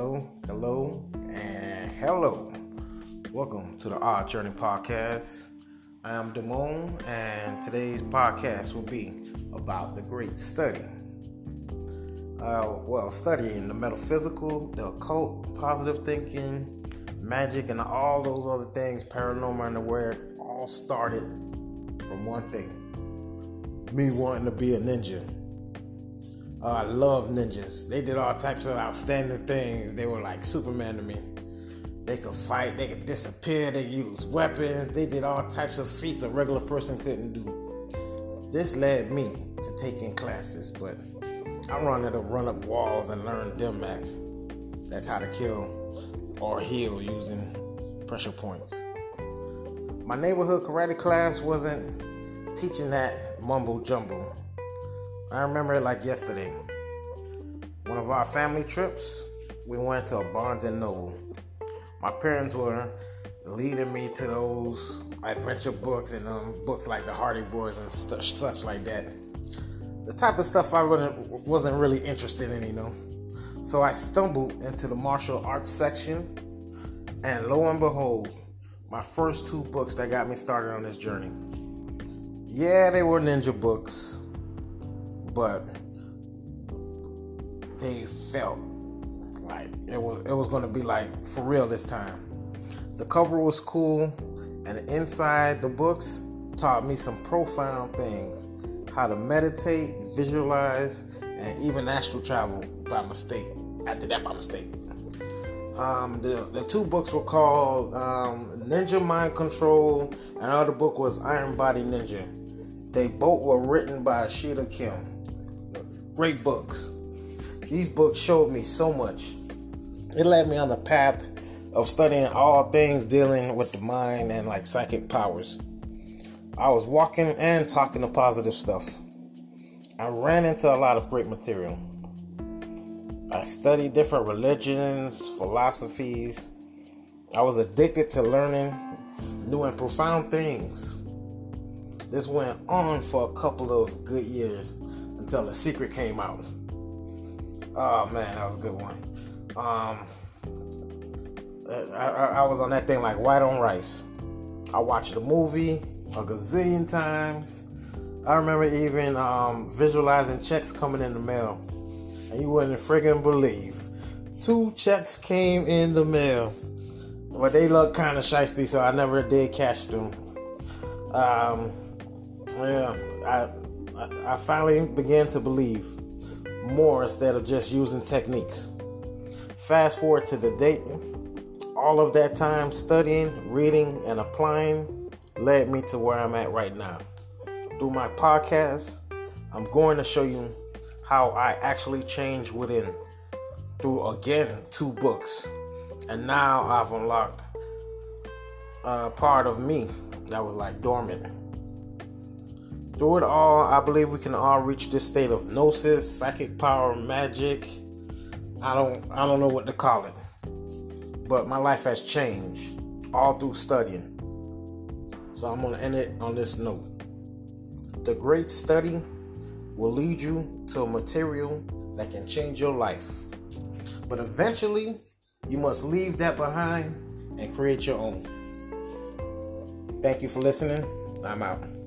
hello, hello, and hello. Welcome to the Odd Journey Podcast. I am Damone, and today's podcast will be about the great study. Uh, well, studying the metaphysical, the occult, positive thinking, magic, and all those other things, paranormal and aware, all started from one thing me wanting to be a ninja. Uh, I love ninjas. They did all types of outstanding things. They were like Superman to me. They could fight, they could disappear, they used weapons, they did all types of feats a regular person couldn't do. This led me to taking classes, but I wanted to run up walls and learn Dim Mak. That's how to kill or heal using pressure points. My neighborhood karate class wasn't teaching that mumbo jumbo. I remember it like yesterday. One of our family trips, we went to a Barnes and Noble. My parents were leading me to those adventure books and um, books like the Hardy Boys and st- such like that. The type of stuff I wasn't, wasn't really interested in, you know. So I stumbled into the martial arts section, and lo and behold, my first two books that got me started on this journey. Yeah, they were ninja books, but they felt like it was it was to be like for real this time. The cover was cool, and inside the books taught me some profound things: how to meditate, visualize, and even astral travel by mistake. I did that by mistake. Um, the, the two books were called um, Ninja Mind Control, and another book was Iron Body Ninja. They both were written by Ashida Kim. Great books. These books showed me so much. It led me on the path of studying all things dealing with the mind and like psychic powers. I was walking and talking to positive stuff. I ran into a lot of great material. I studied different religions, philosophies. I was addicted to learning new and profound things. This went on for a couple of good years until The Secret came out. Oh man, that was a good one. Um, I, I, was on that thing like white on rice. I watched the movie a gazillion times. I remember even um, visualizing checks coming in the mail, and you wouldn't friggin' believe. Two checks came in the mail, but they look kind of shisty, so I never did cash them. Um, yeah, I, I finally began to believe more instead of just using techniques. Fast forward to the date, all of that time studying, reading, and applying led me to where I'm at right now. Through my podcast, I'm going to show you how I actually changed within through again two books. And now I've unlocked a part of me that was like dormant. Through it all, I believe we can all reach this state of gnosis, psychic power, magic. I don't I don't know what to call it. But my life has changed all through studying. So I'm going to end it on this note. The great study will lead you to a material that can change your life. But eventually, you must leave that behind and create your own. Thank you for listening. I'm out.